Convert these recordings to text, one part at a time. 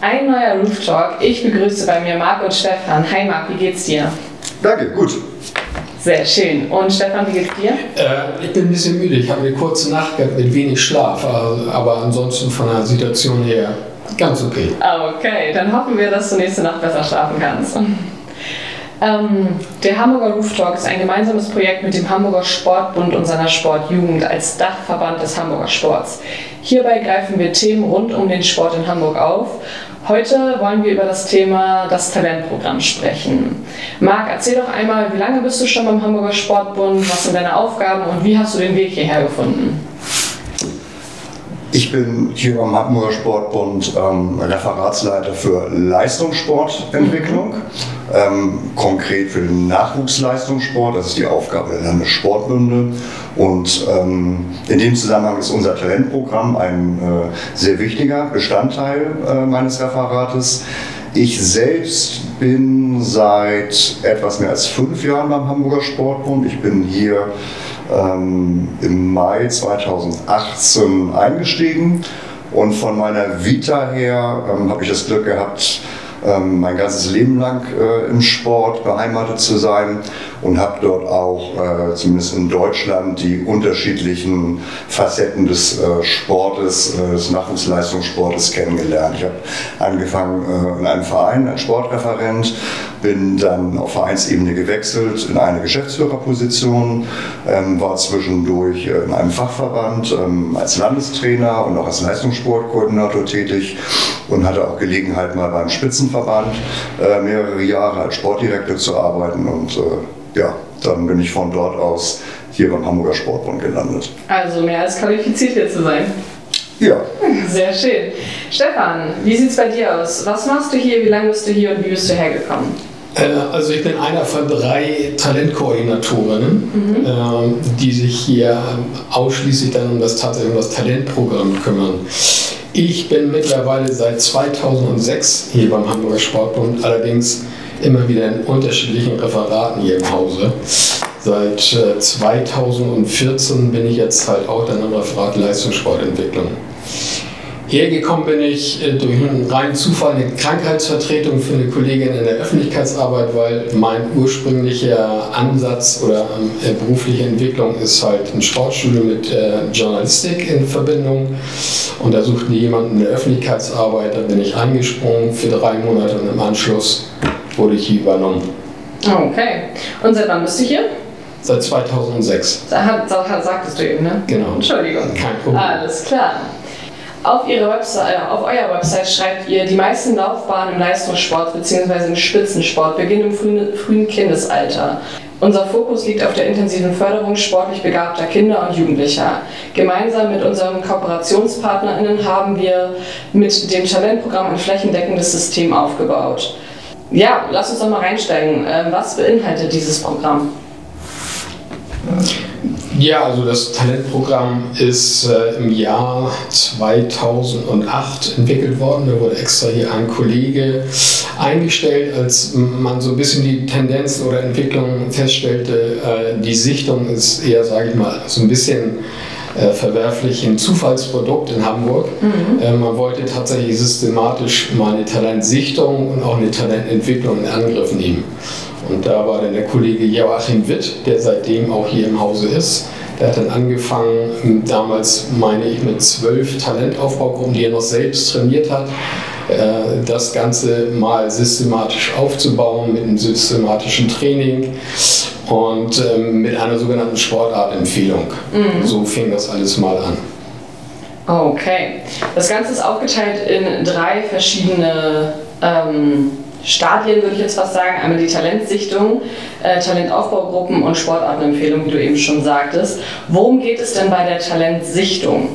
Ein neuer Roof Talk. Ich begrüße bei mir Marc und Stefan. Hi Marc, wie geht's dir? Danke, gut. Sehr schön. Und Stefan, wie geht's dir? Äh, ich bin ein bisschen müde. Ich habe eine kurze Nacht gehabt mit wenig Schlaf, aber ansonsten von der Situation her ganz okay. Okay, dann hoffen wir, dass du nächste Nacht besser schlafen kannst. Ähm, der Hamburger Roof Talk ist ein gemeinsames Projekt mit dem Hamburger Sportbund und seiner Sportjugend als Dachverband des Hamburger Sports. Hierbei greifen wir Themen rund um den Sport in Hamburg auf. Heute wollen wir über das Thema das Talentprogramm sprechen. Marc, erzähl doch einmal, wie lange bist du schon beim Hamburger Sportbund, was sind deine Aufgaben und wie hast du den Weg hierher gefunden? Ich bin hier beim Hamburger Sportbund ähm, Referatsleiter für Leistungssportentwicklung, ähm, konkret für den Nachwuchsleistungssport. Das ist die Aufgabe der Landessportbünde. Und ähm, in dem Zusammenhang ist unser Talentprogramm ein äh, sehr wichtiger Bestandteil äh, meines Referates. Ich selbst bin seit etwas mehr als fünf Jahren beim Hamburger Sportbund. Ich bin hier ähm, im Mai 2018 eingestiegen. Und von meiner Vita her ähm, habe ich das Glück gehabt, ähm, mein ganzes Leben lang äh, im Sport beheimatet zu sein und habe dort auch, äh, zumindest in Deutschland, die unterschiedlichen Facetten des äh, Sportes, äh, des Nachwuchsleistungssportes kennengelernt. Ich habe angefangen äh, in einem Verein als Sportreferent, bin dann auf Vereinsebene gewechselt in eine Geschäftsführerposition, ähm, war zwischendurch äh, in einem Fachverband ähm, als Landestrainer und auch als Leistungssportkoordinator tätig und hatte auch Gelegenheit, mal beim Spitzenverband äh, mehrere Jahre als Sportdirektor zu arbeiten und äh, ja, dann bin ich von dort aus hier beim Hamburger Sportbund gelandet. Also mehr als qualifiziert hier zu sein. Ja. Sehr schön. Stefan, wie sieht es bei dir aus? Was machst du hier, wie lange bist du hier und wie bist du hergekommen? Äh, also ich bin einer von drei Talentkoordinatorinnen, mhm. äh, die sich hier ausschließlich dann um das, um das Talentprogramm kümmern. Ich bin mittlerweile seit 2006 hier beim Hamburger Sportbund, allerdings immer wieder in unterschiedlichen Referaten hier im Hause. Seit 2014 äh, bin ich jetzt halt auch dann im Referat Leistungssportentwicklung. Hergekommen bin ich äh, durch einen reinen Zufall eine Krankheitsvertretung für eine Kollegin in der Öffentlichkeitsarbeit, weil mein ursprünglicher Ansatz oder äh, berufliche Entwicklung ist halt ein Sportstudio mit äh, Journalistik in Verbindung. Und da suchten die jemanden in der Öffentlichkeitsarbeit, da bin ich eingesprungen für drei Monate und im Anschluss wurde ich hier übernommen. Okay. Und seit wann bist du hier? Seit 2006. Da, sagtest du eben, ne? Genau. Entschuldigung. Kein Problem. Alles klar. Auf, ihre Website, äh, auf eurer Website schreibt ihr, die meisten Laufbahnen im Leistungssport bzw. im Spitzensport beginnen im frühen, frühen Kindesalter. Unser Fokus liegt auf der intensiven Förderung sportlich begabter Kinder und Jugendlicher. Gemeinsam mit unseren KooperationspartnerInnen haben wir mit dem Talentprogramm ein flächendeckendes System aufgebaut. Ja, lass uns doch mal reinsteigen. Ähm, was beinhaltet dieses Programm? Ja, also das Talentprogramm ist äh, im Jahr 2008 entwickelt worden. Da wurde extra hier ein Kollege eingestellt, als man so ein bisschen die Tendenzen oder Entwicklungen feststellte. Äh, die Sichtung ist eher, sage ich mal, so ein bisschen äh, verwerflich ein Zufallsprodukt in Hamburg. Mhm. Äh, man wollte tatsächlich systematisch mal eine Talentsichtung und auch eine Talententwicklung in Angriff nehmen. Und da war dann der Kollege Joachim Witt, der seitdem auch hier im Hause ist. Der hat dann angefangen, damals meine ich mit zwölf Talentaufbaugruppen, die er noch selbst trainiert hat, äh, das Ganze mal systematisch aufzubauen mit einem systematischen Training und ähm, mit einer sogenannten Sportartempfehlung. Mhm. So fing das alles mal an. Okay. Das Ganze ist aufgeteilt in drei verschiedene ähm, Stadien, würde ich jetzt fast sagen. Einmal die Talentsichtung, äh, Talentaufbaugruppen und Sportartenempfehlung, wie du eben schon sagtest. Worum geht es denn bei der Talentsichtung?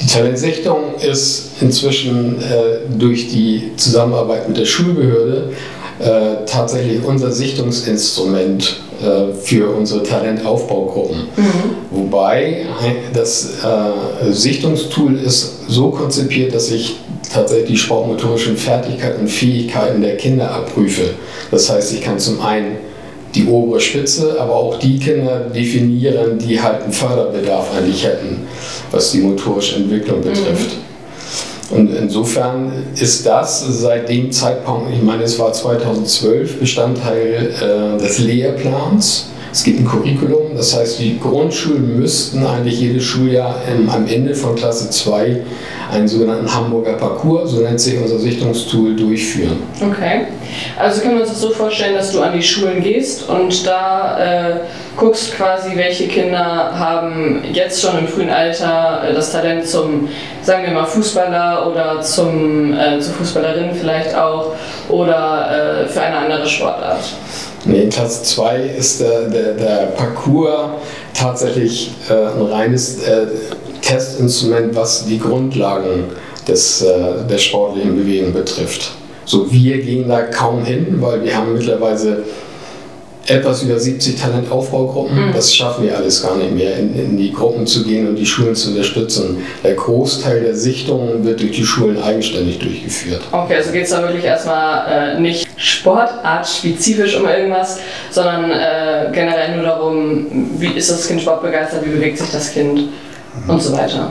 Die Talentsichtung ist inzwischen äh, durch die Zusammenarbeit mit der Schulbehörde äh, tatsächlich unser Sichtungsinstrument äh, für unsere Talentaufbaugruppen. Mhm. Wobei das äh, Sichtungstool ist so konzipiert, dass ich tatsächlich die sportmotorischen Fertigkeiten und Fähigkeiten der Kinder abprüfe. Das heißt, ich kann zum einen die obere Spitze, aber auch die Kinder definieren, die halt einen Förderbedarf eigentlich hätten, was die motorische Entwicklung betrifft. Mhm. Und insofern ist das seit dem Zeitpunkt, ich meine, es war 2012 Bestandteil äh, des Lehrplans. Es gibt ein Curriculum, das heißt, die Grundschulen müssten eigentlich jedes Schuljahr im, am Ende von Klasse 2 einen sogenannten Hamburger Parcours, so nennt sich unser Sichtungstool, durchführen. Okay. Also können wir uns das so vorstellen, dass du an die Schulen gehst und da äh, guckst quasi, welche Kinder haben jetzt schon im frühen Alter äh, das Talent zum, sagen wir mal, Fußballer oder zum, äh, zur Fußballerin vielleicht auch oder äh, für eine andere Sportart. Nee, in Klasse 2 ist der, der, der Parcours tatsächlich äh, ein reines äh, Testinstrument, was die Grundlagen des, äh, der sportlichen Bewegung betrifft. So, wir gehen da kaum hin, weil wir haben mittlerweile etwas über 70 Talentaufbaugruppen. Mhm. Das schaffen wir alles gar nicht mehr, in, in, die Gruppen zu gehen und die Schulen zu unterstützen. Der Großteil der Sichtungen wird durch die Schulen eigenständig durchgeführt. Okay, also geht es da wirklich erstmal äh, nicht sportartspezifisch um irgendwas, sondern äh, generell nur darum, wie ist das Kind sportbegeistert, wie bewegt sich das Kind mhm. und so weiter.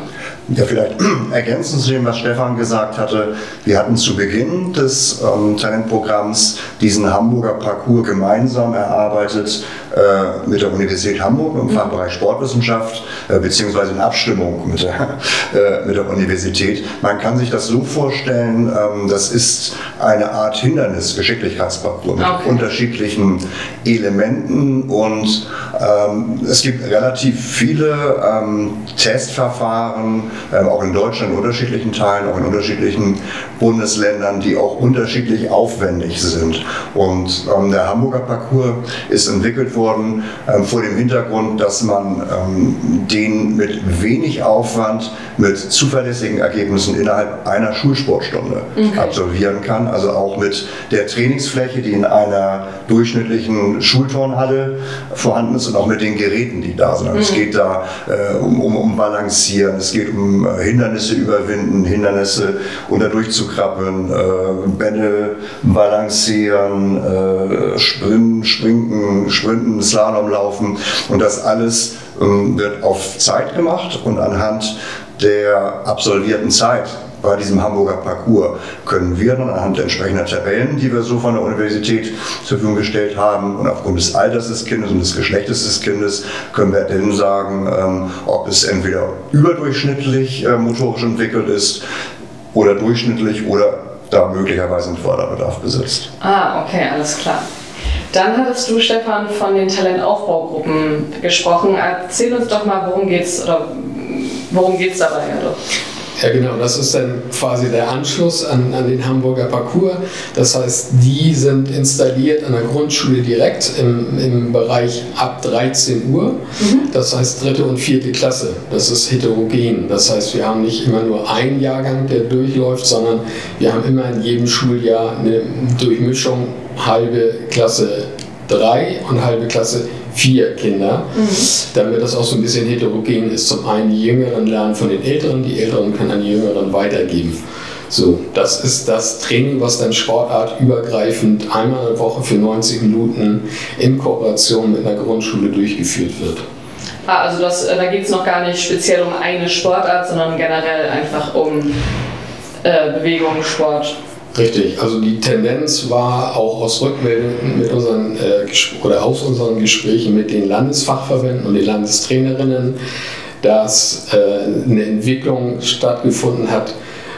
Ja, vielleicht ergänzend zu dem, was Stefan gesagt hatte. Wir hatten zu Beginn des ähm, Talentprogramms diesen Hamburger Parcours gemeinsam erarbeitet äh, mit der Universität Hamburg im Fachbereich Sportwissenschaft, äh, beziehungsweise in Abstimmung mit der, äh, mit der Universität. Man kann sich das so vorstellen, ähm, das ist eine Art Hindernis-Geschicklichkeitsparcours mit okay. unterschiedlichen Elementen und ähm, es gibt relativ viele ähm, Testverfahren, auch in Deutschland in unterschiedlichen Teilen, auch in unterschiedlichen Bundesländern, die auch unterschiedlich aufwendig sind. Und ähm, der Hamburger Parcours ist entwickelt worden ähm, vor dem Hintergrund, dass man ähm, den mit wenig Aufwand, mit zuverlässigen Ergebnissen innerhalb einer Schulsportstunde okay. absolvieren kann. Also auch mit der Trainingsfläche, die in einer durchschnittlichen Schulturnhalle vorhanden ist und auch mit den Geräten, die da sind. Also mhm. Es geht da äh, um, um, um Balancieren, es geht um äh, Hindernisse überwinden, Hindernisse unter durchzukrabbeln, äh, Bälle balancieren, äh, springen, sprinten Runden, Slalom laufen. Und das alles ähm, wird auf Zeit gemacht und anhand der absolvierten Zeit bei diesem Hamburger Parcours können wir dann anhand der entsprechenden Tabellen, die wir so von der Universität zur Verfügung gestellt haben und aufgrund des Alters des Kindes und des Geschlechtes des Kindes, können wir dann sagen, ähm, ob es entweder überdurchschnittlich äh, motorisch entwickelt ist oder durchschnittlich oder da möglicherweise einen Förderbedarf besitzt. Ah, okay, alles klar. Dann hattest du, Stefan, von den Talentaufbaugruppen gesprochen. Erzähl uns doch mal, worum oder worum geht's dabei? Doch. Ja, genau, das ist dann quasi der Anschluss an, an den Hamburger Parcours. Das heißt, die sind installiert an der Grundschule direkt im, im Bereich ab 13 Uhr. Mhm. Das heißt, dritte und vierte Klasse. Das ist heterogen. Das heißt, wir haben nicht immer nur einen Jahrgang, der durchläuft, sondern wir haben immer in jedem Schuljahr eine Durchmischung halbe Klasse 3 und halbe Klasse 4 Kinder, mhm. damit das auch so ein bisschen heterogen ist. Zum einen die Jüngeren lernen von den Älteren, die Älteren können an die Jüngeren weitergeben. So, das ist das Training, was dann sportartübergreifend einmal in der Woche für 90 Minuten in Kooperation mit einer Grundschule durchgeführt wird. Ah, also das, äh, da geht es noch gar nicht speziell um eine Sportart, sondern generell einfach um äh, Bewegung, Sport. Richtig, also die Tendenz war auch aus Rückmeldungen mit unseren, äh, oder aus unseren Gesprächen mit den Landesfachverbänden und den Landestrainerinnen, dass äh, eine Entwicklung stattgefunden hat,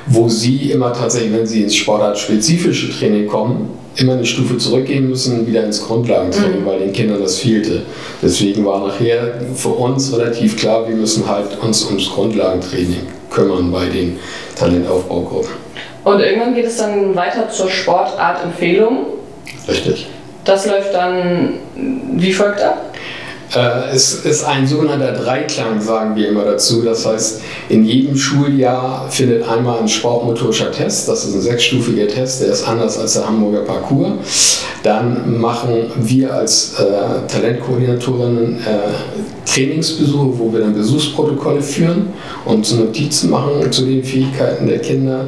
wo sie immer tatsächlich, wenn sie ins sportartspezifische Training kommen, immer eine Stufe zurückgehen müssen, wieder ins Grundlagentraining, mhm. weil den Kindern das fehlte. Deswegen war nachher für uns relativ klar, wir müssen halt uns ums Grundlagentraining kümmern bei den Talentaufbaugruppen. Und irgendwann geht es dann weiter zur Sportartempfehlung. Richtig. Das läuft dann wie folgt ab? Äh, es ist ein sogenannter Dreiklang, sagen wir immer dazu. Das heißt, in jedem Schuljahr findet einmal ein sportmotorischer Test. Das ist ein sechsstufiger Test, der ist anders als der Hamburger Parcours. Dann machen wir als äh, Talentkoordinatorinnen äh, Trainingsbesuche, wo wir dann Besuchsprotokolle führen und Notizen machen zu den Fähigkeiten der Kinder.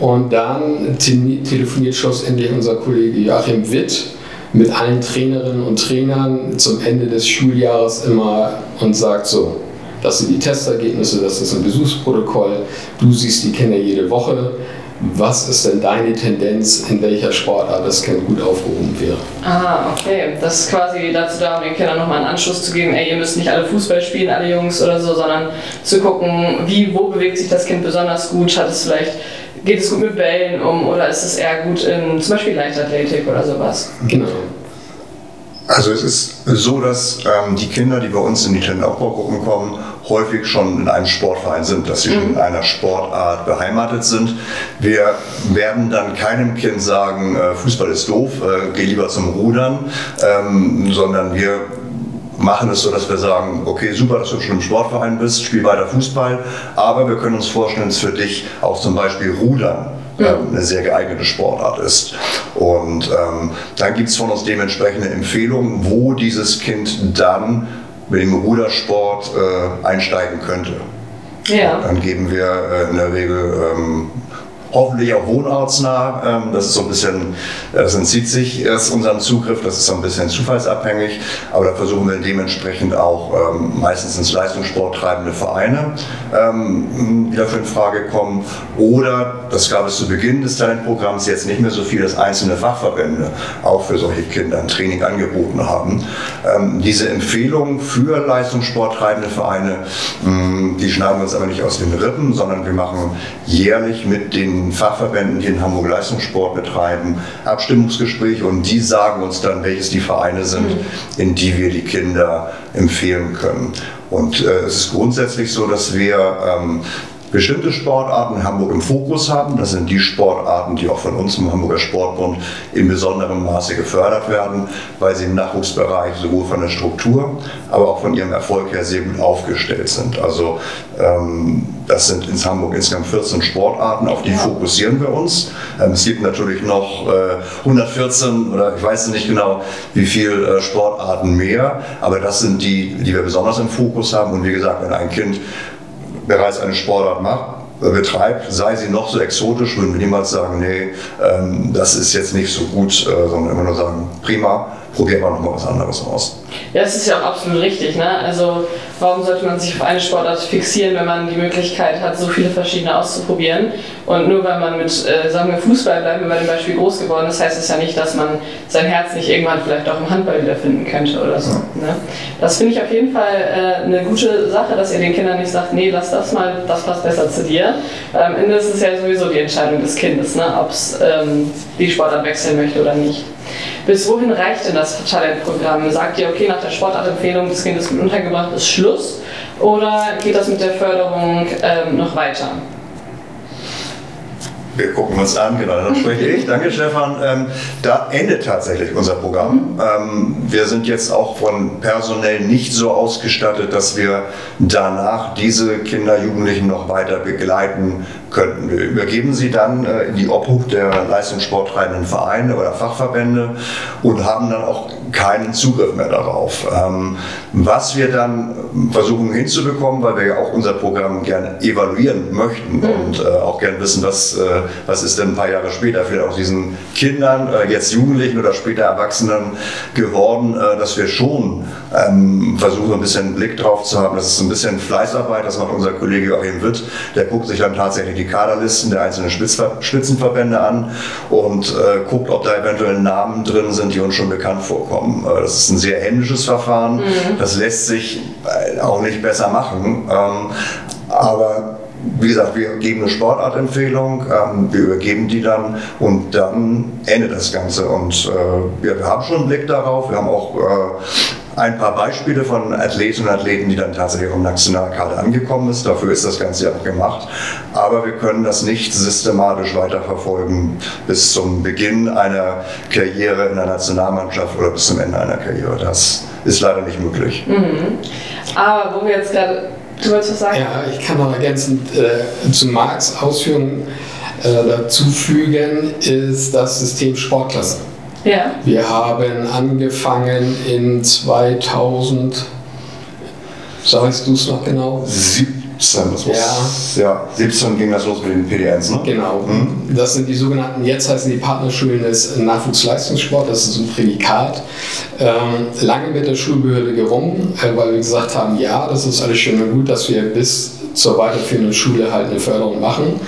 Und dann telefoniert schlussendlich unser Kollege Joachim Witt mit allen Trainerinnen und Trainern zum Ende des Schuljahres immer und sagt so, Das sind die Testergebnisse, das ist ein Besuchsprotokoll. Du siehst die Kinder jede Woche. Was ist denn deine Tendenz, in welcher Sportart das Kind gut aufgehoben wäre? Ah, okay. Das ist quasi dazu da, um den Kindern nochmal einen Anschluss zu geben, ey, ihr müsst nicht alle Fußball spielen, alle Jungs oder so, sondern zu gucken, wie, wo bewegt sich das Kind besonders gut, hat es vielleicht, geht es gut mit Bällen um oder ist es eher gut in zum Beispiel Leichtathletik oder sowas? Genau. Also es ist so, dass ähm, die Kinder, die bei uns in die Talentaufbaugruppen kommen, häufig schon in einem Sportverein sind, dass sie schon in einer Sportart beheimatet sind. Wir werden dann keinem Kind sagen, äh, Fußball ist doof, äh, geh lieber zum Rudern, ähm, sondern wir machen es so, dass wir sagen, okay, super, dass du schon im Sportverein bist, spiel weiter Fußball, aber wir können uns vorstellen, dass für dich auch zum Beispiel Rudern ähm, eine sehr geeignete Sportart ist. Und ähm, dann gibt es von uns dementsprechende Empfehlungen, wo dieses Kind dann mit dem Rudersport äh, einsteigen könnte. Ja. Dann geben wir äh, in der Regel ähm, hoffentlich auch wohnortsnah. Ähm, das ist so ein bisschen, das entzieht sich erst unserem Zugriff, das ist so ein bisschen zufallsabhängig, aber da versuchen wir dementsprechend auch ähm, meistens ins Leistungssport treibende Vereine ähm, die dafür in Frage kommen. Oder, das gab es zu Beginn des Talentprogramms jetzt nicht mehr so viel, dass einzelne Fachverbände auch für solche Kinder ein Training angeboten haben. Ähm, diese Empfehlungen für Leistungssport treibende Vereine, mh, die schneiden wir uns aber nicht aus den Rippen, sondern wir machen jährlich mit den Fachverbänden, die in Hamburg Leistungssport betreiben, Abstimmungsgespräche und die sagen uns dann, welches die Vereine sind, in die wir die Kinder empfehlen können. Und äh, es ist grundsätzlich so, dass wir ähm, bestimmte Sportarten in Hamburg im Fokus haben. Das sind die Sportarten, die auch von uns im Hamburger Sportbund in besonderem Maße gefördert werden, weil sie im Nachwuchsbereich sowohl von der Struktur, aber auch von ihrem Erfolg her sehr gut aufgestellt sind. Also ähm, das sind in Hamburg insgesamt 14 Sportarten, auf die Ja. fokussieren wir uns. Ähm, es gibt natürlich noch äh, 114 oder ich weiß nicht genau, wie viele äh, Sportarten mehr, aber das sind die, die wir besonders im Fokus haben. Und wie gesagt, wenn ein Kind bereits eine Sportart macht, äh, betreibt, sei sie noch so exotisch, würden wir niemals sagen, nee, ähm, das ist jetzt nicht so gut, äh, sondern immer nur sagen, prima, probieren wir nochmal was anderes aus. Ja, das ist ja auch absolut richtig. Ne? Also warum sollte man sich auf eine Sportart fixieren, wenn man die Möglichkeit hat, so viele verschiedene auszuprobieren? Und nur weil man mit, äh, sagen wir, Fußball bleiben wir bei dem Beispiel groß geworden ist, heißt es ja nicht, dass man sein Herz nicht irgendwann vielleicht auch im Handball wiederfinden könnte oder so. Ne? Das finde ich auf jeden Fall äh, eine gute Sache, dass ihr den Kindern nicht sagt, nee, lass das mal, das passt besser zu dir. Weil am Ende ist es ja sowieso die Entscheidung des Kindes, ne? ob es ähm, die Sportart wechseln möchte oder nicht. Bis wohin reicht denn das Talentprogramm? Sagt ihr, okay, nach der Sportartempfehlung des Kindes gut untergebracht ist Schluss? Oder geht das mit der Förderung ähm, noch weiter? Wir gucken uns an, genau, dann spreche ich. Danke, Stefan. Ähm, da endet tatsächlich unser Programm. Ähm, wir sind jetzt auch von personell nicht so ausgestattet, dass wir danach diese Kinder, Jugendlichen noch weiter begleiten könnten. Wir übergeben sie dann äh, in die Obhut der leistungssporttreibenden Vereine oder Fachverbände und haben dann auch keinen Zugriff mehr darauf. Ähm, was wir dann versuchen hinzubekommen, weil wir ja auch unser Programm gerne evaluieren möchten und äh, auch gerne wissen, was, äh, was ist denn ein paar Jahre später vielleicht aus diesen Kindern, äh, jetzt Jugendlichen oder später Erwachsenen geworden, dass wir schon ähm, versuchen, ein bisschen Blick drauf zu haben. Das ist ein bisschen Fleißarbeit, das macht unser Kollege Joachim Witt. Der guckt sich dann tatsächlich die Kaderlisten der einzelnen Spitzver Spitzenverbände an und äh, guckt, ob da eventuell Namen drin sind, die uns schon bekannt vorkommen. Äh, das ist ein sehr händisches Verfahren. Das lässt sich äh, auch nicht besser machen. Ähm, aber wie gesagt, wir geben eine Sportartempfehlung, ähm, wir übergeben die dann und dann endet das Ganze. Und äh, wir, wir haben schon einen Blick darauf, wir haben auch äh, ein paar Beispiele von Athletinnen und Athleten, die dann tatsächlich auch im Nationalkader angekommen ist. Dafür ist das Ganze ja auch gemacht. Aber wir können das nicht systematisch weiterverfolgen bis zum Beginn einer Karriere in der Nationalmannschaft oder bis zum Ende einer Karriere. Das ist leider nicht möglich. Aber wo wir jetzt gerade, du wolltest was sagen? Ja, ich kann noch ergänzend äh, zu Marx Ausführungen äh, dazu fügen, ist das System Sportklasse. Ja. Wir haben angefangen in 2000, sagst du es noch genau? Sie 17, das muss, ja. ja, 17 ging das los mit den PDNs, ne? Genau. Mhm. Das sind die sogenannten, jetzt heißen die Partnerschulen des Nachwuchsleistungssport, das ist ein Prädikat. Ähm, lange mit der Schulbehörde gerungen, äh, weil wir gesagt haben, ja, das ist alles schön und gut, dass wir bis zur weiterführenden Schule halt eine Förderung machen.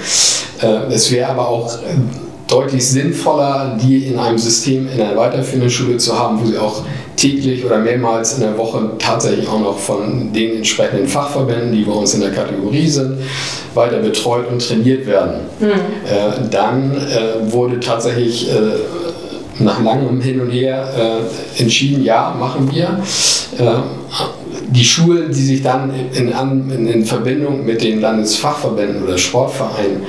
Äh, es wäre aber auch äh, deutlich sinnvoller, die in einem System in einer weiterführenden Schule zu haben, wo sie auch täglich oder mehrmals in der Woche tatsächlich auch noch von den entsprechenden Fachverbänden, die bei uns in der Kategorie sind, weiter betreut und trainiert werden. Mhm. Äh, dann äh, wurde tatsächlich äh, nach langem Hin und Her äh, entschieden, ja, machen wir. Äh, die Schulen, die sich dann in, in, in Verbindung mit den Landesfachverbänden oder Sportvereinen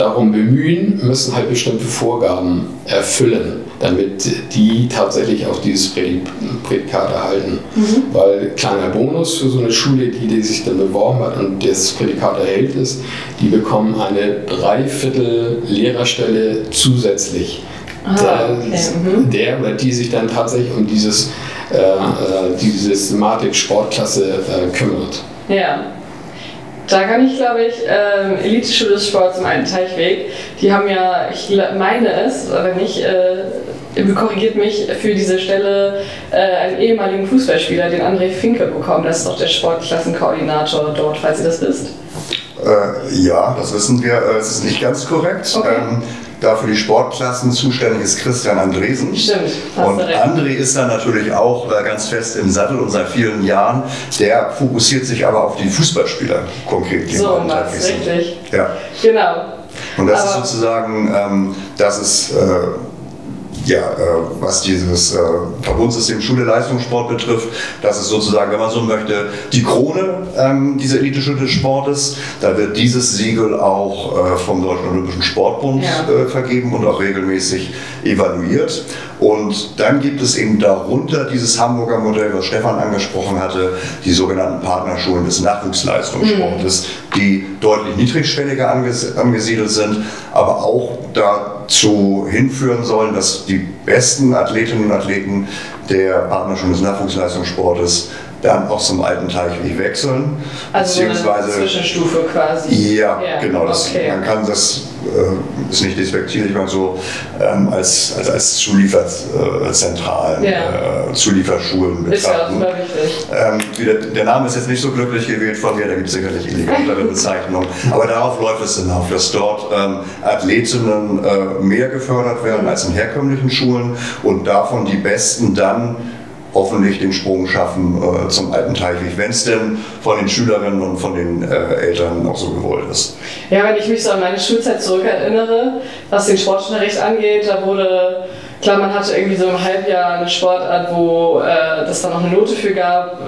darum bemühen, müssen halt bestimmte Vorgaben erfüllen, damit die tatsächlich auch dieses Prädikat erhalten. Mhm. Weil kleiner Bonus für so eine Schule, die, die sich dann beworben hat und das Prädikat erhält ist, die bekommen eine Dreiviertel Lehrerstelle zusätzlich. Ah, der, okay. mhm. der, oder die sich dann tatsächlich um dieses, äh, äh diese Systematik Sportklasse äh, kümmert. Ja. Da kann ich, glaube ich, ähm, Elite-Schule des Sports im Alten Teichweg, die haben ja, ich meine es, wenn nicht, äh, korrigiert mich, für diese Stelle äh, einen ehemaligen Fußballspieler, den André Finke, bekommen. Das ist doch der Sportklassenkoordinator dort, falls ihr das wisst. Äh, ja, das wissen wir. Äh, es ist nicht ganz korrekt. Okay. Ähm, da für die Sportklassen zuständig ist Christian Andresen. Stimmt. Und André ist dann natürlich auch äh, ganz fest im Sattel und seit vielen Jahren. Der fokussiert sich aber auf die Fußballspieler konkret. So, was, richtig. Ja. Genau. Und das aber ist sozusagen, ähm, das ist. Äh, ja, äh, was dieses äh, Verbundsystem Schule Leistungssport betrifft, das ist sozusagen, wenn man so möchte, die Krone ähm, dieser Elite-Schule des Sportes. Da wird dieses Siegel auch äh, vom Deutschen Olympischen Sportbund ja. äh, vergeben und auch regelmäßig evaluiert. Und dann gibt es eben darunter dieses Hamburger Modell, was Stefan angesprochen hatte, die sogenannten Partnerschulen des Nachwuchsleistungssportes, mhm. die deutlich niedrigschwelliger anges angesiedelt sind, aber auch dazu hinführen sollen, dass die besten Athletinnen und Athleten der Partnerschulen des Nachwuchsleistungssportes dann auch zum alten Teichweg wechseln. Also beziehungsweise, eine Zwischenstufe quasi. Ja, ja. genau. Das, okay. Man kann das, äh, ist nicht despektierlich, man so ähm, als, als, als Zulieferzentralen, äh, ja. äh, Zulieferschulen betrachten. Ist ja auch super wichtig. Ähm, der, der, Name ist jetzt nicht so glücklich gewählt von mir, da gibt es sicherlich elegantere Bezeichnungen. Aber darauf läuft es hinauf, dass dort ähm, Athletinnen äh, mehr gefördert werden als in herkömmlichen Schulen und davon die Besten dann hoffentlich den Sprung schaffen äh, zum alten Teichweg, wenn es denn von den Schülerinnen und von den äh, Eltern auch so gewollt ist. Ja, wenn ich mich so an meine Schulzeit zurückerinnere, was den Sportunterricht angeht, da wurde, klar, man hatte irgendwie so im Halbjahr eine Sportart, wo äh, das dann noch eine Note für gab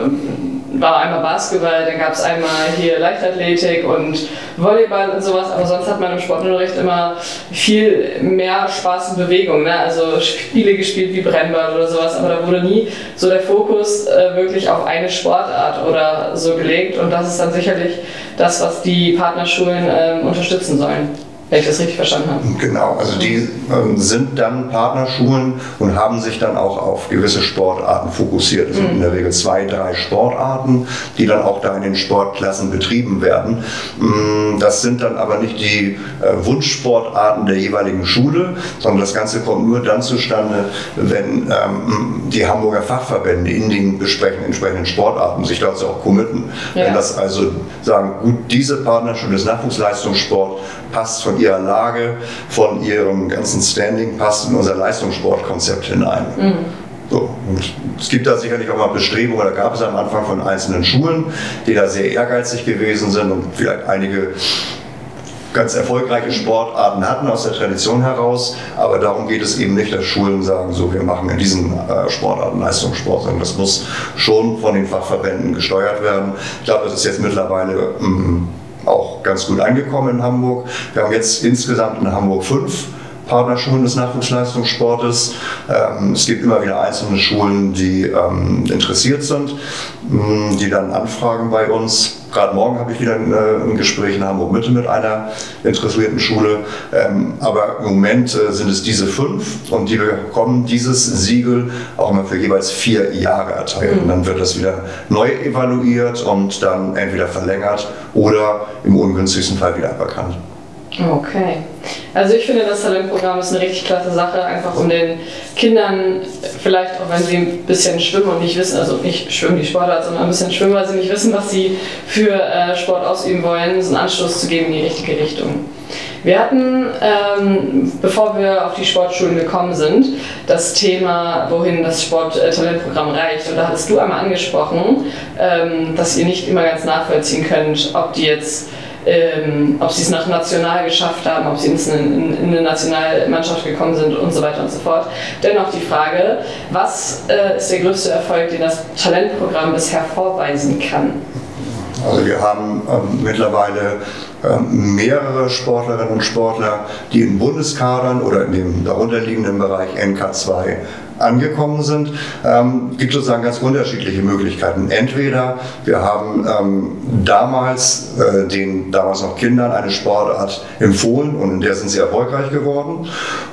war einmal Basketball, dann gab es einmal hier Leichtathletik und Volleyball und sowas, aber sonst hat man im Sportunterricht immer viel mehr Spaß und Bewegung, ne? also Spiele gespielt wie Brennball oder sowas, aber da wurde nie so der Fokus äh, wirklich auf eine Sportart oder so gelegt und das ist dann sicherlich das, was die Partnerschulen äh, unterstützen sollen wenn ich das richtig verstanden habe. Genau, also die ähm, sind dann Partnerschulen und haben sich dann auch auf gewisse Sportarten fokussiert. Es sind mhm. in der Regel zwei, drei Sportarten, die dann auch da in den Sportklassen betrieben werden. Mm, das sind dann aber nicht die äh, Wunschsportarten der jeweiligen Schule, sondern das Ganze kommt nur dann zustande, wenn ähm, die Hamburger Fachverbände in den entsprechenden Sportarten sich dazu auch committen. Ja. Wenn das also sagen, gut, diese Partnerschule des Nachwuchsleistungssport passt von ihrer Lage, von ihrem ganzen Standing, passt in unser Leistungssportkonzept hinein. Mhm. So, und es gibt da sicherlich auch mal Bestrebungen, da gab es am Anfang von einzelnen Schulen, die da sehr ehrgeizig gewesen sind und vielleicht einige ganz erfolgreiche Sportarten hatten aus der Tradition heraus, aber darum geht es eben nicht, dass Schulen sagen, so wir machen in diesen äh, Sportarten Leistungssport, sondern das muss schon von den Fachverbänden gesteuert werden. Ich glaube, das ist jetzt mittlerweile mh, mm, auch ganz gut angekommen in Hamburg. Wir haben jetzt insgesamt in Hamburg fünf Partnerschulen des Nachwuchsleistungssportes. Ähm, es gibt immer wieder einzelne Schulen, die ähm, interessiert sind, mh, die dann anfragen bei uns. Gerade morgen habe ich wieder ein, äh, ein Gespräch in Hamburg-Mitte mit einer interessierten Schule. Ähm, aber im Moment äh, sind es diese fünf und die bekommen dieses Siegel auch immer für jeweils vier Jahre erteilt. Und dann wird das wieder neu evaluiert und dann entweder verlängert oder im ungünstigsten Fall wieder aberkannt. Okay. Also ich finde, das Talentprogramm ist eine richtig klasse Sache, einfach um den Kindern, vielleicht auch wenn sie ein bisschen schwimmen und nicht wissen, also nicht schwimmen die Sportart, sondern ein bisschen schwimmen, weil sie nicht wissen, was sie für äh, Sport ausüben wollen, so einen Anstoß zu geben in die richtige Richtung. Wir hatten, ähm, bevor wir auf die Sportschulen gekommen sind, das Thema, wohin das Sporttalentprogramm reicht. Und da hattest du einmal angesprochen, ähm, dass ihr nicht immer ganz nachvollziehen könnt, ob die jetzt ähm, ob sie es nach national geschafft haben, ob sie in, in, in, eine Nationalmannschaft gekommen sind und so weiter und so fort. Dennoch die Frage, was äh, ist der größte Erfolg, den das Talentprogramm bisher vorweisen kann? Also wir haben ähm, mittlerweile ähm, mehrere Sportlerinnen und Sportler, die in Bundeskadern oder in dem darunterliegenden Bereich NK2 angekommen sind, ähm, gibt sozusagen ganz unterschiedliche Möglichkeiten. Entweder wir haben ähm, damals äh, den damals noch Kindern eine Sportart empfohlen und in der sind sie erfolgreich geworden.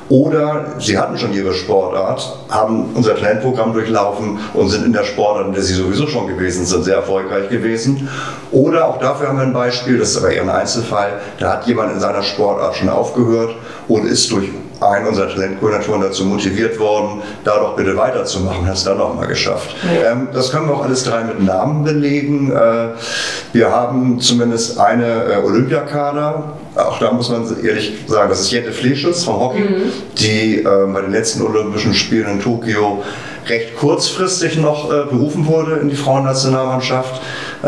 Oder sie hatten schon ihre Sportart, haben unser Talentprogramm durchlaufen und sind in der Sportart, in der sie sowieso schon gewesen sind, sehr erfolgreich gewesen. Oder auch dafür haben wir ein Beispiel, das ist aber eher ein Einzelfall, da hat jemand in seiner Sportart schon aufgehört und ist durch einen unserer Talentkoordinatoren dazu motiviert worden, da doch bitte weiterzumachen, hat es dann auch mal geschafft. Ja. Ähm, das können wir auch alles drei mit Namen belegen. Äh, wir haben zumindest eine äh, Olympiakader, auch da muss man ehrlich sagen, das ist Jette Fleschitz vom Hockey, mhm. die äh, bei den letzten Olympischen Spielen in Tokio recht kurzfristig noch äh, berufen wurde in die Frauennationalmannschaft äh,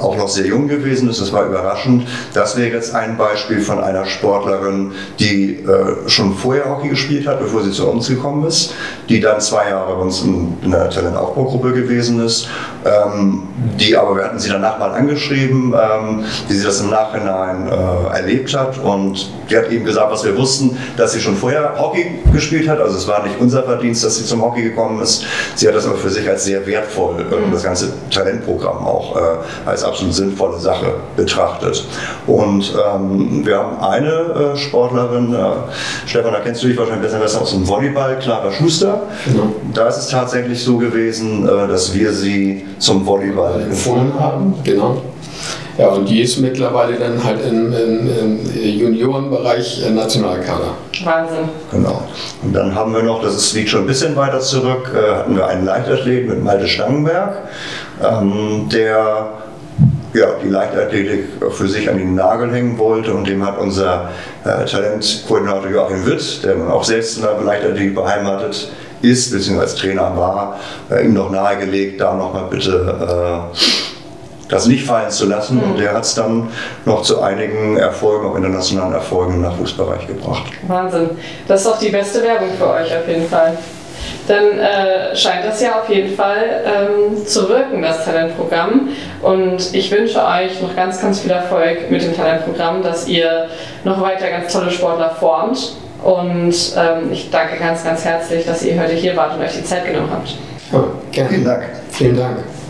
auch noch sehr jung gewesen ist. Das war überraschend. Das wäre jetzt ein Beispiel von einer Sportlerin, die äh, schon vorher Hockey gespielt hat, bevor sie zu uns gekommen ist, die dann zwei Jahre bei uns in, in der Talentaufbaugruppe gewesen ist, ähm, die aber, wir hatten sie danach mal angeschrieben, ähm, wie sie das im Nachhinein äh, erlebt hat und die hat eben gesagt, was wir wussten, dass sie schon vorher Hockey gespielt hat, also es war nicht unser Verdienst, dass sie zum Hockey gekommen ist. Sie hat das aber für sich als sehr wertvoll, äh, das ganze Talentprogramm auch äh, als absolut sinnvolle Sache betrachtet. Und ähm, wir haben eine äh, Sportlerin, äh, Stefan, da kennst du dich wahrscheinlich besser, besser aus dem Volleyball, Clara Schuster. Genau. Da ist es tatsächlich so gewesen, äh, dass wir sie zum Volleyball empfohlen haben. Genau. Ja, und die ist mittlerweile dann halt im, im, im Juniorenbereich Nationalkader. Wahnsinn. Genau. Und dann haben wir noch, das ist, liegt schon ein bisschen weiter zurück, äh, hatten wir einen Leichtathlet mit Malte Stangenberg ähm, der ja, die Leichtathletik für sich an den Nagel hängen wollte und dem hat unser äh, Talentkoordinator Joachim Witt, der auch selbst in der Leichtathletik beheimatet ist, beziehungsweise als Trainer war, äh, ihm noch nahegelegt, da nochmal bitte äh, das nicht fallen zu lassen. Mhm. Und der hat es dann noch zu einigen Erfolgen, auch internationalen Erfolgen im Nachwuchsbereich gebracht. Wahnsinn. Das ist doch die beste Werbung für euch auf jeden Fall dann äh, scheint das ja auf jeden Fall ähm, zu wirken, das Talentprogramm. Und ich wünsche euch noch ganz, ganz viel Erfolg mit dem Talentprogramm, dass ihr noch weiter ganz tolle Sportler formt. Und ähm, ich danke ganz, ganz herzlich, dass ihr heute hier wart und euch die Zeit genommen habt. Ja, gerne. Vielen Dank. Vielen Dank.